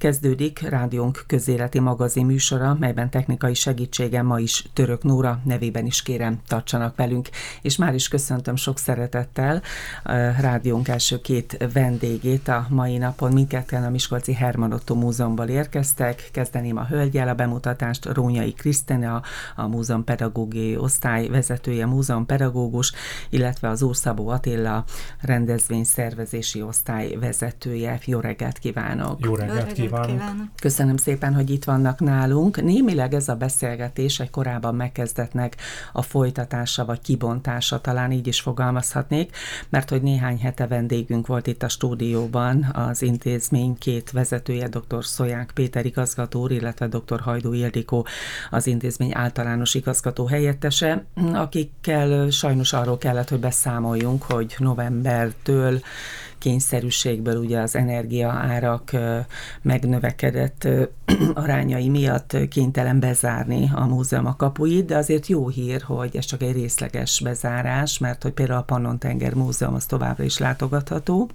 Kezdődik rádiónk közéleti magazin műsora, melyben technikai segítségen ma is Török Nóra nevében is kérem tartsanak velünk, és már is köszöntöm sok szeretettel a rádiónk első két vendégét a mai napon. Mindketten a Miskolci Herman Otto Múzeumból érkeztek. Kezdeném a hölgyel a bemutatást, Rónyai Krisztina, a múzeum pedagógiai osztály vezetője, múzeum pedagógus, illetve az Úrszabó Attila rendezvény szervezési osztály vezetője. Jó reggelt kívánok! Jó reggelt kívánok! Kívánok! Köszönöm szépen, hogy itt vannak nálunk. Némileg ez a beszélgetés egy korábban megkezdetnek a folytatása vagy kibontása, talán így is fogalmazhatnék, mert hogy néhány hete vendégünk volt itt a stúdióban az intézmény két vezetője, dr. Szoják Péter igazgató úr, illetve dr. Hajdú Ildikó az intézmény általános igazgató helyettese, akikkel sajnos arról kellett, hogy beszámoljunk, hogy novembertől kényszerűségből ugye az energiaárak megnövekedett arányai miatt kénytelen bezárni a múzeum a kapuit, de azért jó hír, hogy ez csak egy részleges bezárás, mert hogy például a Pannon-tenger Múzeum az továbbra is látogatható,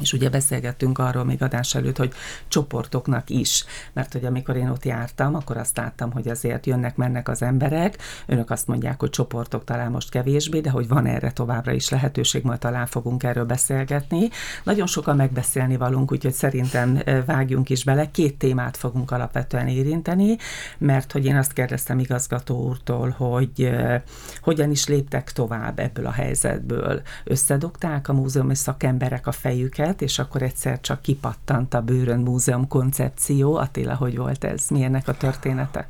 és ugye beszélgettünk arról még adás előtt, hogy csoportoknak is, mert hogy amikor én ott jártam, akkor azt láttam, hogy azért jönnek-mennek az emberek, önök azt mondják, hogy csoportok talán most kevésbé, de hogy van erre továbbra is lehetőség, majd talán fogunk erről beszélgetni. Nagyon sokan megbeszélni valunk, úgyhogy szerintem vágjunk is bele. Két témát fogunk alapvetően érinteni, mert hogy én azt kérdeztem igazgató úrtól, hogy hogyan is léptek tovább ebből a helyzetből. Összedogták a múzeumi szakemberek a fejüket, őket, és akkor egyszer csak kipattant a Bőrön Múzeum koncepció. Attila, hogy volt ez? Milyennek a története?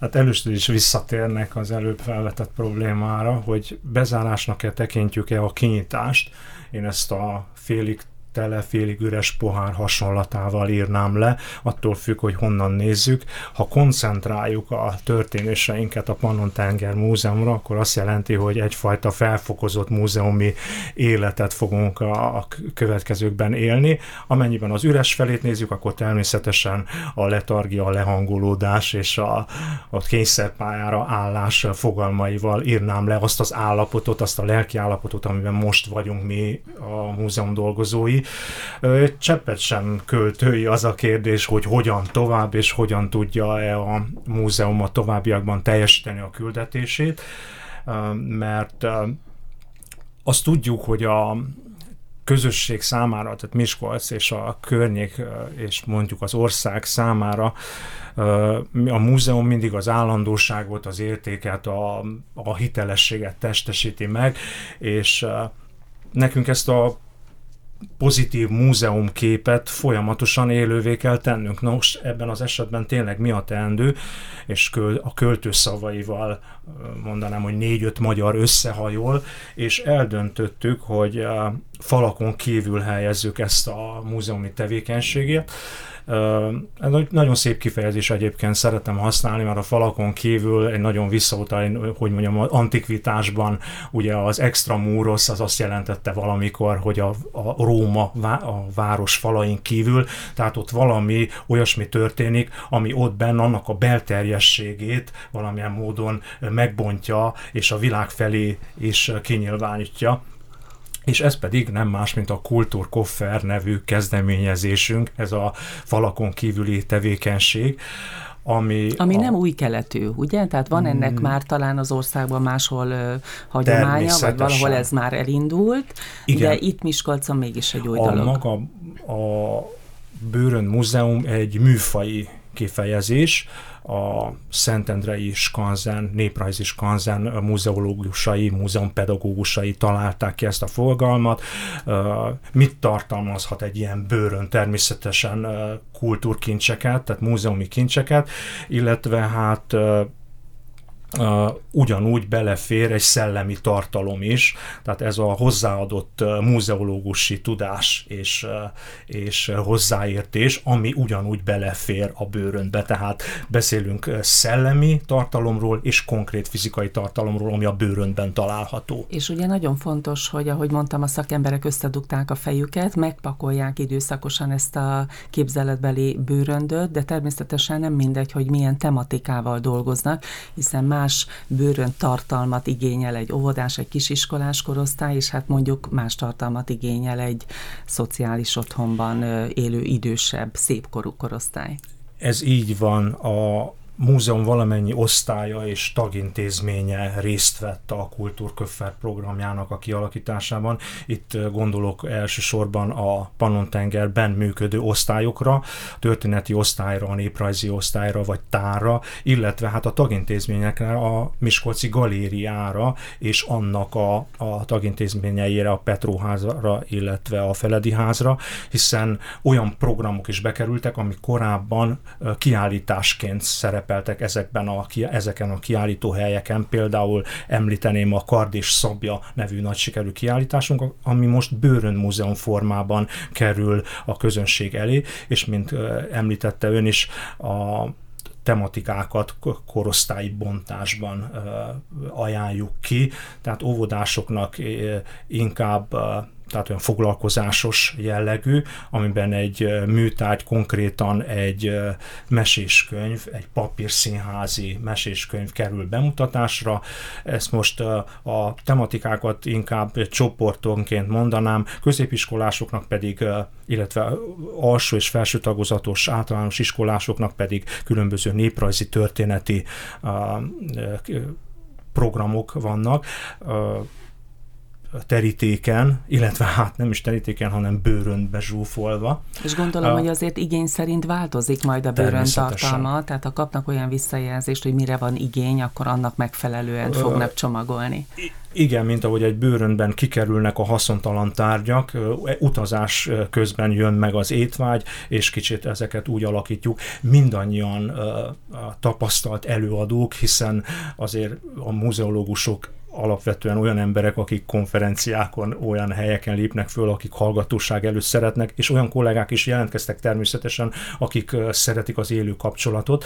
Hát először is visszatérnek az előbb felvetett problémára, hogy bezárásnak-e tekintjük-e a kinyitást. Én ezt a félig tele, félig üres pohár hasonlatával írnám le, attól függ, hogy honnan nézzük. Ha koncentráljuk a történéseinket a Pannon-tenger Múzeumra, akkor azt jelenti, hogy egyfajta felfokozott múzeumi életet fogunk a következőkben élni. Amennyiben az üres felét nézzük, akkor természetesen a letargia, a lehangolódás és a, a kényszerpályára állás fogalmaival írnám le azt az állapotot, azt a lelki állapotot, amiben most vagyunk mi a múzeum dolgozói, Cseppet sem költői az a kérdés, hogy hogyan tovább, és hogyan tudja-e a múzeum a továbbiakban teljesíteni a küldetését, mert azt tudjuk, hogy a közösség számára, tehát Miskolc és a környék, és mondjuk az ország számára a múzeum mindig az állandóságot, az értéket, a, a hitelességet testesíti meg, és nekünk ezt a pozitív múzeumképet folyamatosan élővé kell tennünk. Na most ebben az esetben tényleg mi a teendő, és a költő szavaival mondanám, hogy négy-öt magyar összehajol, és eldöntöttük, hogy falakon kívül helyezzük ezt a múzeumi tevékenységét. Nagyon szép kifejezés egyébként szeretem használni, mert a falakon kívül egy nagyon visszautal, hogy mondjam, antikvitásban ugye az extramuros az azt jelentette valamikor, hogy a, a Róma a város falain kívül, tehát ott valami olyasmi történik, ami ott benne annak a belterjességét valamilyen módon megbontja, és a világ felé is kinyilvánítja és ez pedig nem más, mint a Kultúrkoffer nevű kezdeményezésünk, ez a falakon kívüli tevékenység, ami, ami a... nem új keletű, ugye? Tehát van ennek mm. már talán az országban máshol uh, hagyománya, vagy valahol ez már elindult, Igen. de itt Miskolcon mégis egy új a dolog. Maga a Bőrön Múzeum egy műfai kifejezés, a Szentendrei Skanzen, Néprajzi Skanzen muzeológusai, múzeumpedagógusai találták ki ezt a fogalmat. Mit tartalmazhat egy ilyen bőrön? Természetesen kultúrkincseket, tehát múzeumi kincseket, illetve hát Uh, ugyanúgy belefér egy szellemi tartalom is, tehát ez a hozzáadott múzeológusi tudás és, és hozzáértés, ami ugyanúgy belefér a bőrönbe, tehát beszélünk szellemi tartalomról és konkrét fizikai tartalomról, ami a bőrönben található. És ugye nagyon fontos, hogy ahogy mondtam, a szakemberek összedugták a fejüket, megpakolják időszakosan ezt a képzeletbeli bőröndöt, de természetesen nem mindegy, hogy milyen tematikával dolgoznak, hiszen már más bőrön tartalmat igényel egy óvodás, egy kisiskolás korosztály, és hát mondjuk más tartalmat igényel egy szociális otthonban élő idősebb, szépkorú korosztály. Ez így van. A múzeum valamennyi osztálya és tagintézménye részt vett a Kultúrköffer programjának a kialakításában. Itt gondolok elsősorban a Pannon-tengerben működő osztályokra, történeti osztályra, a néprajzi osztályra vagy tárra, illetve hát a tagintézményekre, a Miskolci galériára és annak a, a tagintézményeire, a Petróházra, illetve a Feledi házra, hiszen olyan programok is bekerültek, amik korábban kiállításként szerepeltek szerepeltek ezekben a, ezeken a kiállító helyeken, például említeném a Kard és Szabja nevű nagy sikerű kiállításunk, ami most Bőrön Múzeum formában kerül a közönség elé, és mint említette ön is, a tematikákat korosztályi bontásban ajánljuk ki, tehát óvodásoknak inkább tehát olyan foglalkozásos jellegű, amiben egy műtárgy konkrétan egy meséskönyv, egy papírszínházi meséskönyv kerül bemutatásra. Ezt most a tematikákat inkább csoportonként mondanám, középiskolásoknak pedig, illetve alsó és felső tagozatos általános iskolásoknak pedig különböző néprajzi történeti programok vannak terítéken, illetve hát nem is terítéken, hanem bőrön bezsúfolva. És gondolom, uh, hogy azért igény szerint változik majd a bőrön tartalma, tehát ha kapnak olyan visszajelzést, hogy mire van igény, akkor annak megfelelően fognak csomagolni. Igen, mint ahogy egy bőrönben kikerülnek a haszontalan tárgyak, utazás közben jön meg az étvágy, és kicsit ezeket úgy alakítjuk. Mindannyian tapasztalt előadók, hiszen azért a muzeológusok alapvetően olyan emberek, akik konferenciákon, olyan helyeken lépnek föl, akik hallgatóság előtt szeretnek, és olyan kollégák is jelentkeztek természetesen, akik szeretik az élő kapcsolatot,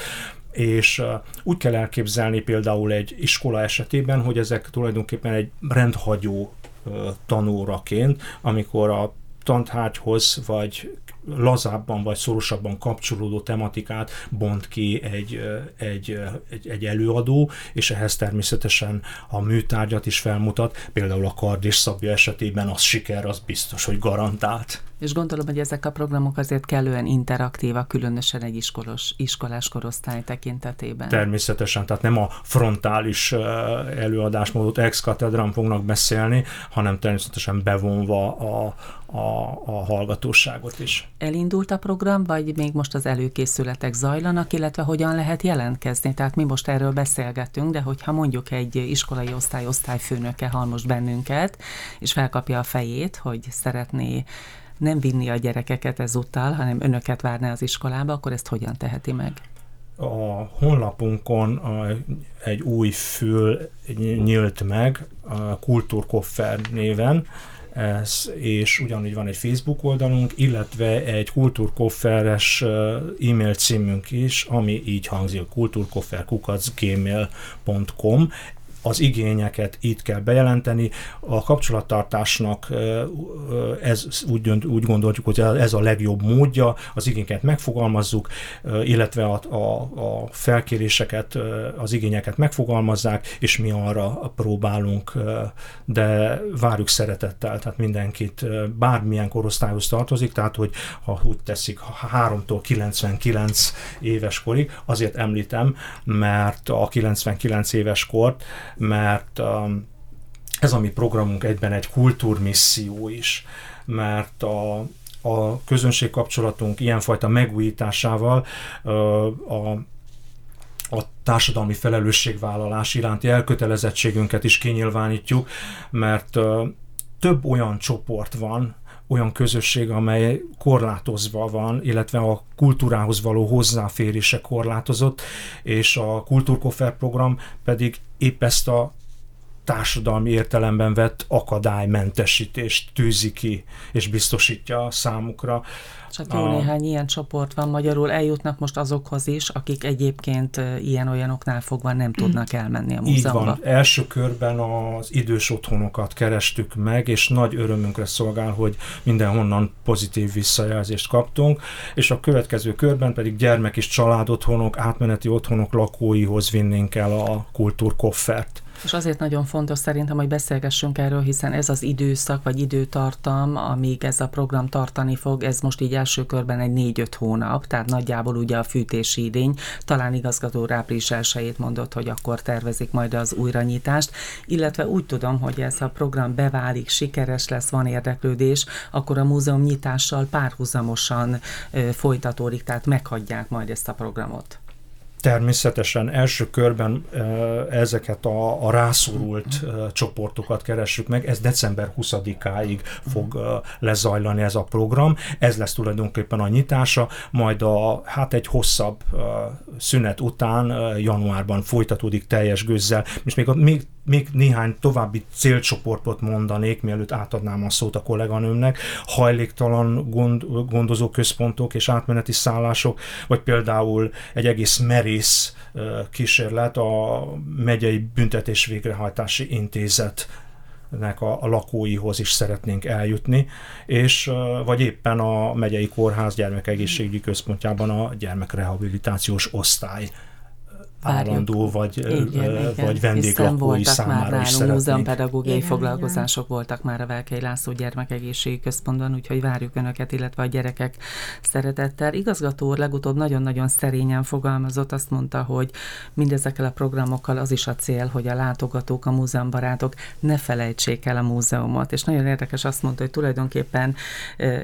és úgy kell elképzelni például egy iskola esetében, hogy ezek tulajdonképpen egy rendhagyó tanóraként, amikor a tantárgyhoz vagy lazábban vagy szorosabban kapcsolódó tematikát bont ki egy, egy, egy, egy előadó, és ehhez természetesen a műtárgyat is felmutat, például a kard és szabja esetében az siker, az biztos, hogy garantált. És gondolom, hogy ezek a programok azért kellően interaktívak, különösen egy iskolos, iskolás korosztály tekintetében. Természetesen, tehát nem a frontális előadásmódot ex katedrán fognak beszélni, hanem természetesen bevonva a, a, a hallgatóságot is. Elindult a program, vagy még most az előkészületek zajlanak, illetve hogyan lehet jelentkezni? Tehát mi most erről beszélgetünk, de hogyha mondjuk egy iskolai osztály osztályfőnöke hall most bennünket, és felkapja a fejét, hogy szeretné nem vinni a gyerekeket ezúttal, hanem önöket várná az iskolába, akkor ezt hogyan teheti meg? A honlapunkon egy új fül nyílt meg, a Kultúrkoffer néven, ez, és ugyanúgy van egy Facebook oldalunk, illetve egy kultúrkofferes e-mail címünk is, ami így hangzik, kultúrkofferkukacgmail.com az igényeket itt kell bejelenteni. A kapcsolattartásnak ez úgy, úgy gondoljuk, hogy ez a legjobb módja, az igényeket megfogalmazzuk, illetve a, a, a felkéréseket, az igényeket megfogalmazzák, és mi arra próbálunk, de várjuk szeretettel, tehát mindenkit bármilyen korosztályhoz tartozik, tehát hogy ha úgy teszik 3-tól 99 éves korig, azért említem, mert a 99 éves kort mert ez a mi programunk egyben egy kultúrmisszió is, mert a, a közönségkapcsolatunk ilyenfajta megújításával a a társadalmi felelősségvállalás iránti elkötelezettségünket is kinyilvánítjuk, mert több olyan csoport van, olyan közösség, amely korlátozva van, illetve a kultúrához való hozzáférése korlátozott, és a Kultúrkoffer program pedig épp ezt a társadalmi értelemben vett akadálymentesítést tűzi ki, és biztosítja számukra. Csak jó a... néhány ilyen csoport van magyarul, eljutnak most azokhoz is, akik egyébként ilyen-olyanoknál fogva nem tudnak elmenni a múzeumba. Így van. Első körben az idős otthonokat kerestük meg, és nagy örömünkre szolgál, hogy mindenhonnan pozitív visszajelzést kaptunk, és a következő körben pedig gyermek és családotthonok, átmeneti otthonok lakóihoz vinnénk el a kultúrkoffert. És azért nagyon fontos szerintem, hogy beszélgessünk erről, hiszen ez az időszak vagy időtartam, amíg ez a program tartani fog, ez most így első körben egy négy-öt hónap, tehát nagyjából ugye a fűtési idény, talán igazgató április elsőjét mondott, hogy akkor tervezik majd az újranyitást, illetve úgy tudom, hogy ez a program beválik, sikeres lesz, van érdeklődés, akkor a múzeum nyitással párhuzamosan folytatódik, tehát meghagyják majd ezt a programot. Természetesen első körben ezeket a, a rászorult csoportokat keressük meg, ez december 20-áig fog lezajlani ez a program, ez lesz tulajdonképpen a nyitása, majd a, hát egy hosszabb szünet után januárban folytatódik teljes gőzzel, és még, a, még még néhány további célcsoportot mondanék, mielőtt átadnám a szót a kolléganőmnek, hajléktalan gond, gondozó központok és átmeneti szállások, vagy például egy egész merész kísérlet a megyei büntetés végrehajtási intézet a, a lakóihoz is szeretnénk eljutni, és vagy éppen a megyei kórház gyermekegészségügyi központjában a gyermekrehabilitációs osztály állandó vagy, igen, vagy vendéglakói számára már is szeretnénk. pedagógiai igen, foglalkozások igen. voltak már a Velkei László Gyermekegészségi Központban, úgyhogy várjuk Önöket, illetve a gyerekek szeretettel. Igazgató úr legutóbb nagyon-nagyon szerényen fogalmazott, azt mondta, hogy mindezekkel a programokkal az is a cél, hogy a látogatók, a múzeumbarátok ne felejtsék el a múzeumot. És nagyon érdekes azt mondta, hogy tulajdonképpen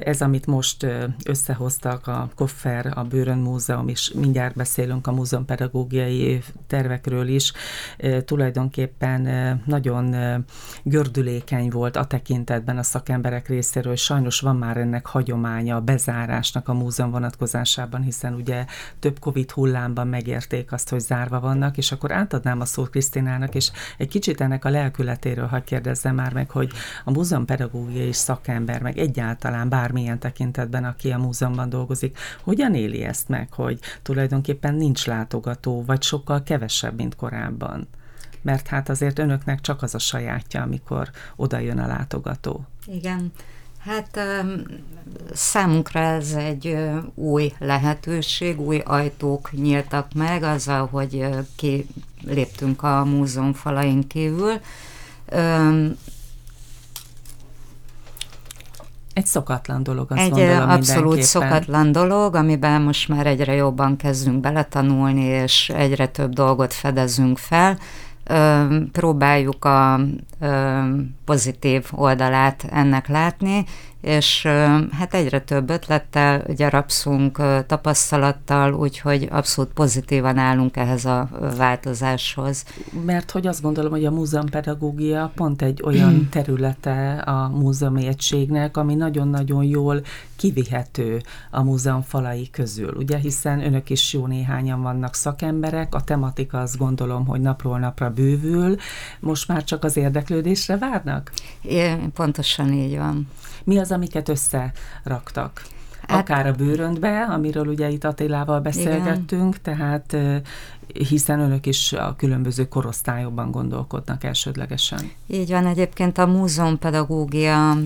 ez, amit most összehoztak, a Koffer, a Bőrön Múzeum, és mindjárt beszélünk a múzeumpedagógiai tervekről is tulajdonképpen nagyon gördülékeny volt a tekintetben a szakemberek részéről, hogy sajnos van már ennek hagyománya a bezárásnak a múzeum vonatkozásában, hiszen ugye több Covid hullámban megérték azt, hogy zárva vannak, és akkor átadnám a szót Krisztinának, és egy kicsit ennek a lelkületéről hadd kérdezzem már meg, hogy a múzeum pedagógiai szakember, meg egyáltalán bármilyen tekintetben, aki a múzeumban dolgozik, hogyan éli ezt meg, hogy tulajdonképpen nincs látogató, vagy sok sokkal kevesebb, mint korábban. Mert hát azért önöknek csak az a sajátja, amikor oda jön a látogató. Igen. Hát számunkra ez egy új lehetőség, új ajtók nyíltak meg azzal, hogy kiléptünk a múzeum falain kívül. Egy szokatlan dolog, azt Egy gondolom abszolút szokatlan dolog, amiben most már egyre jobban kezdünk beletanulni, és egyre több dolgot fedezünk fel. Próbáljuk a pozitív oldalát ennek látni, és hát egyre több ötlettel gyarapszunk, tapasztalattal, úgyhogy abszolút pozitívan állunk ehhez a változáshoz. Mert hogy azt gondolom, hogy a múzeumpedagógia pont egy olyan területe a múzeumi egységnek, ami nagyon-nagyon jól kivihető a múzeum falai közül, ugye, hiszen önök is jó néhányan vannak szakemberek, a tematika azt gondolom, hogy napról napra bővül, most már csak az érdeklődésre várnak? É, pontosan így van. Mi az, amiket összeraktak? Hát, Akár a bőröntbe, amiről ugye itt Attilával beszélgettünk, igen. tehát hiszen önök is a különböző korosztályokban gondolkodnak elsődlegesen. Így van, egyébként a múzeumpedagógia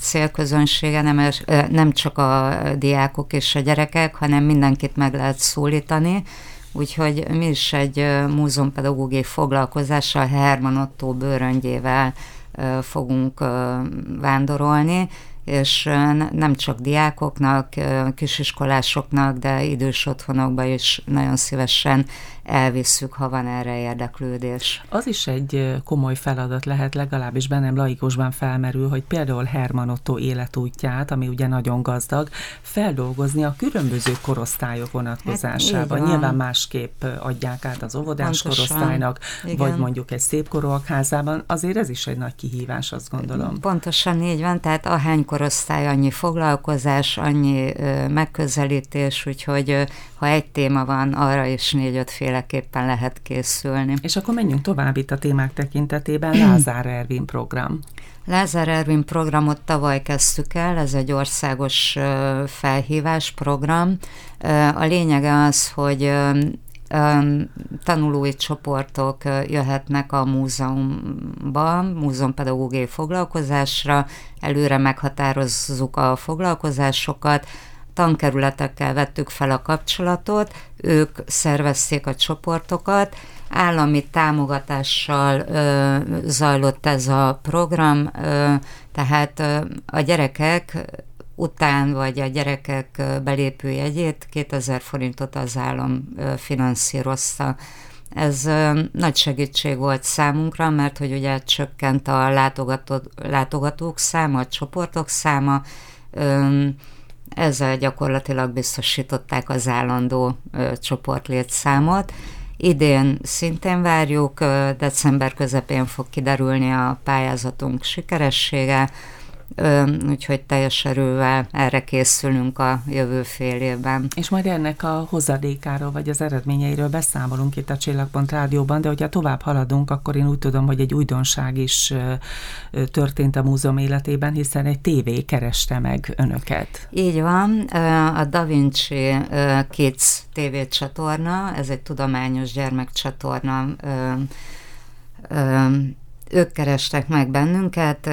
célközönsége nem, nem csak a diákok és a gyerekek, hanem mindenkit meg lehet szólítani, úgyhogy mi is egy múzeumpedagógiai foglalkozással Herman Otto bőröngyével fogunk vándorolni, és nem csak diákoknak, kisiskolásoknak, de idős otthonokba is nagyon szívesen elvisszük, ha van erre érdeklődés. Az is egy komoly feladat lehet, legalábbis bennem laikusban felmerül, hogy például Herman Otto életútját, ami ugye nagyon gazdag, feldolgozni a különböző korosztályok vonatkozásában. Hát, Nyilván másképp adják át az óvodás Pontosan. korosztálynak, Igen. vagy mondjuk egy szép házában. Azért ez is egy nagy kihívás, azt gondolom. Pontosan így van, tehát ahány korosztály, annyi foglalkozás, annyi megközelítés, úgyhogy ha egy téma van, arra is négy-öt féleképpen lehet készülni. És akkor menjünk tovább itt a témák tekintetében, Lázár Ervin program. Lázár Ervin programot tavaly kezdtük el, ez egy országos felhívás program. A lényege az, hogy tanulói csoportok jöhetnek a múzeumba, múzeumpedagógiai foglalkozásra, előre meghatározzuk a foglalkozásokat, tankerületekkel vettük fel a kapcsolatot, ők szervezték a csoportokat, állami támogatással ö, zajlott ez a program, ö, tehát ö, a gyerekek után, vagy a gyerekek belépőjegyét 2000 forintot az állam finanszírozta. Ez nagy segítség volt számunkra, mert hogy ugye csökkent a látogató, látogatók száma, a csoportok száma, ezzel gyakorlatilag biztosították az állandó csoportlétszámot. Idén szintén várjuk, december közepén fog kiderülni a pályázatunk sikeressége, úgyhogy teljes erővel erre készülünk a jövő fél évben. És majd ennek a hozadékáról, vagy az eredményeiről beszámolunk itt a Csillagpont Rádióban, de hogyha tovább haladunk, akkor én úgy tudom, hogy egy újdonság is történt a múzeum életében, hiszen egy tévé kereste meg önöket. Így van, a Da Vinci Kids TV csatorna, ez egy tudományos gyermekcsatorna, ők kerestek meg bennünket,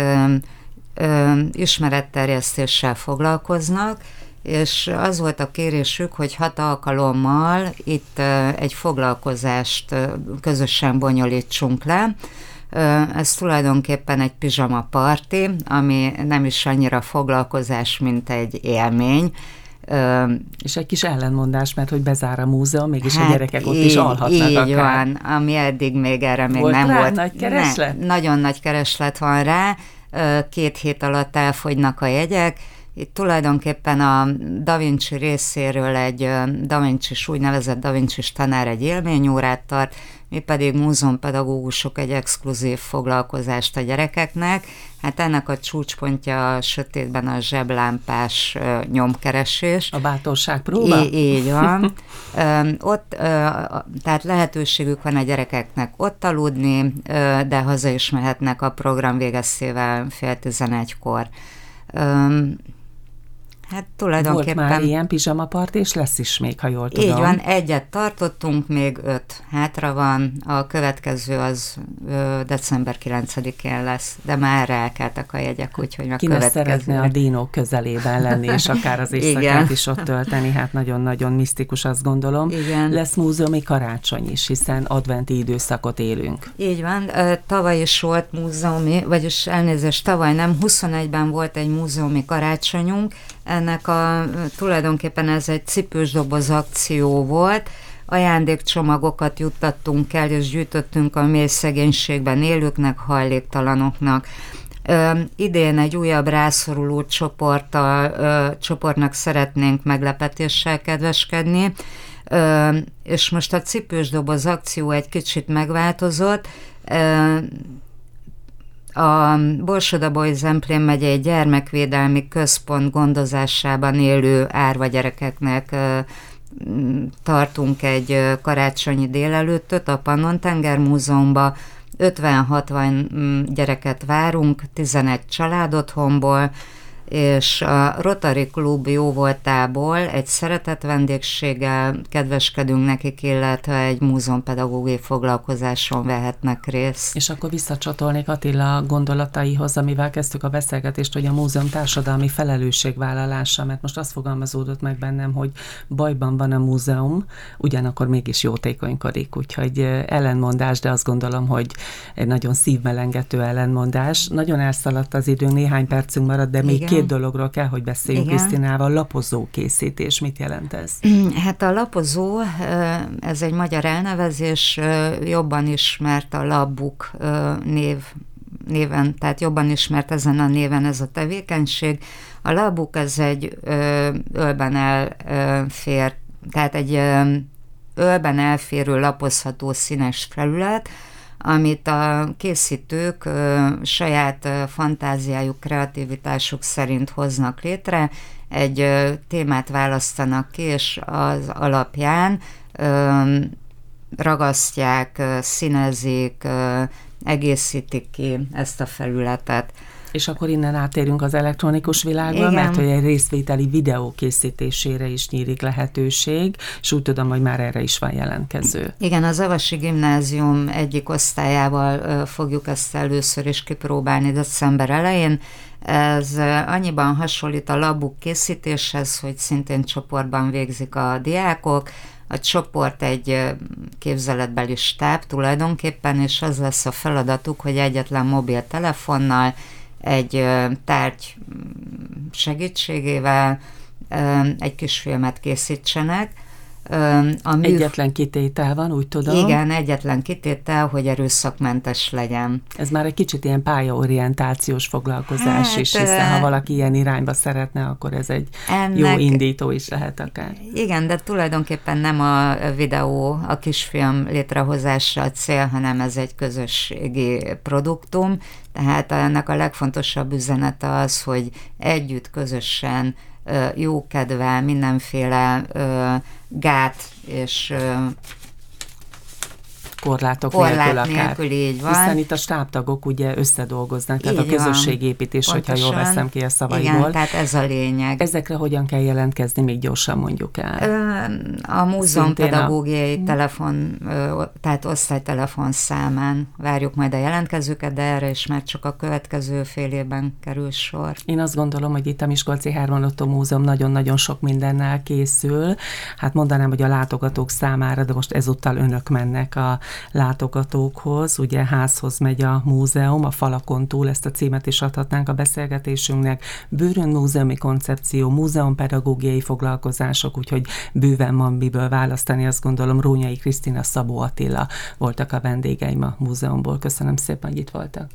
ismeretterjesztéssel foglalkoznak, és az volt a kérésük, hogy hat alkalommal itt egy foglalkozást közösen bonyolítsunk le. Ez tulajdonképpen egy pizsama parti, ami nem is annyira foglalkozás, mint egy élmény, és egy kis ellenmondás, mert hogy bezár a múzeum, mégis hát a gyerekek ott így, is alhatnak így akár. van, ami eddig még erre még volt nem rá volt. nagy kereslet? Ne, nagyon nagy kereslet van rá, két hét alatt elfogynak a jegyek. Itt tulajdonképpen a Da Vinci részéről egy Da Vinci úgynevezett Da Vinci tanár egy élményórát tart, mi pedig múzeumpedagógusok egy exkluzív foglalkozást a gyerekeknek. Hát ennek a csúcspontja a sötétben a zseblámpás nyomkeresés. A bátorság próba? Í- így van. ott, tehát lehetőségük van a gyerekeknek ott aludni, de haza is mehetnek a program végeztével fél tizenegykor. Hát tulajdonképpen... Volt már ilyen pizsamapart, és lesz is még, ha jól tudom. Így van, egyet tartottunk, még öt hátra van, a következő az ö, december 9-én lesz, de már elkeltek a jegyek, úgyhogy a Ki következő... szeretne a dínók közelében lenni, és akár az éjszakát is ott tölteni, hát nagyon-nagyon misztikus, azt gondolom. Igen. Lesz múzeumi karácsony is, hiszen adventi időszakot élünk. Így van, tavaly is volt múzeumi, vagyis elnézést, tavaly nem, 21-ben volt egy múzeumi karácsonyunk, ennek a tulajdonképpen ez egy cipős doboz akció volt, ajándékcsomagokat juttattunk el, és gyűjtöttünk a mély szegénységben élőknek, hajléktalanoknak. Ö, idén egy újabb rászoruló csoporttal, ö, csoportnak szeretnénk meglepetéssel kedveskedni, ö, és most a cipős doboz akció egy kicsit megváltozott, ö, a Borsodaboly Zemplén megyei gyermekvédelmi központ gondozásában élő árva gyerekeknek tartunk egy karácsonyi délelőttöt a Pannon Tenger Múzeumban. 50-60 gyereket várunk, 11 családotthonból, és a Rotary Klub jóvoltából egy szeretett vendégséggel kedveskedünk nekik, illetve egy múzeumpedagógiai foglalkozáson vehetnek részt. És akkor visszacsatolnék Attila gondolataihoz, amivel kezdtük a beszélgetést, hogy a múzeum társadalmi felelősségvállalása, mert most azt fogalmazódott meg bennem, hogy bajban van a múzeum, ugyanakkor mégis jótékonykodik, úgyhogy ellenmondás, de azt gondolom, hogy egy nagyon szívmelengető ellenmondás. Nagyon elszaladt az időnk, néhány percünk maradt, de még Igen. két két dologról kell, hogy beszéljünk Krisztinával. Lapozó készítés, mit jelent ez? Hát a lapozó, ez egy magyar elnevezés, jobban ismert a labbuk név néven, tehát jobban ismert ezen a néven ez a tevékenység. A labuk ez egy ö, ölben elfér, tehát egy ö, ölben elférő lapozható színes felület, amit a készítők saját fantáziájuk, kreativitásuk szerint hoznak létre, egy témát választanak ki, és az alapján ragasztják, színezik, egészítik ki ezt a felületet. És akkor innen átérünk az elektronikus világba, Igen. mert hogy egy részvételi videó készítésére is nyílik lehetőség, és úgy tudom, hogy már erre is van jelentkező. Igen, az Avasi Gimnázium egyik osztályával fogjuk ezt először is kipróbálni december elején. Ez annyiban hasonlít a labuk készítéshez, hogy szintén csoportban végzik a diákok, a csoport egy képzeletbeli stáb tulajdonképpen, és az lesz a feladatuk, hogy egyetlen mobiltelefonnal egy tárgy segítségével egy kis filmet készítsenek, a mű... Egyetlen kitétel van, úgy tudom. Igen, egyetlen kitétel, hogy erőszakmentes legyen. Ez már egy kicsit ilyen pályaorientációs foglalkozás hát, is, hiszen ha valaki ilyen irányba szeretne, akkor ez egy ennek... jó indító is lehet akár. Igen, de tulajdonképpen nem a videó, a kisfilm létrehozása a cél, hanem ez egy közösségi produktum, tehát ennek a legfontosabb üzenete az, hogy együtt, közösen jókedvel, mindenféle gát és korlátok Korlát nélkül akár. Nélkül, így van. Hiszen itt a stábtagok ugye összedolgoznak, tehát így a közösségépítés, van. hogyha jól veszem ki a szavaiból. Igen, tehát ez a lényeg. Ezekre hogyan kell jelentkezni, még gyorsan mondjuk el? A múzeum pedagógiai a... telefon, tehát osztálytelefon számán várjuk majd a jelentkezőket, de erre is már csak a következő fél évben kerül sor. Én azt gondolom, hogy itt a Miskolci Herman Otto Múzeum nagyon-nagyon sok mindennel készül. Hát mondanám, hogy a látogatók számára, de most ezúttal önök mennek a látogatókhoz, ugye házhoz megy a múzeum, a falakon túl, ezt a címet is adhatnánk a beszélgetésünknek, bőrön múzeumi koncepció, múzeumpedagógiai foglalkozások, úgyhogy bőven van miből választani, azt gondolom Rónyai Krisztina, Szabó Attila voltak a vendégeim a múzeumból. Köszönöm szépen, hogy itt voltak.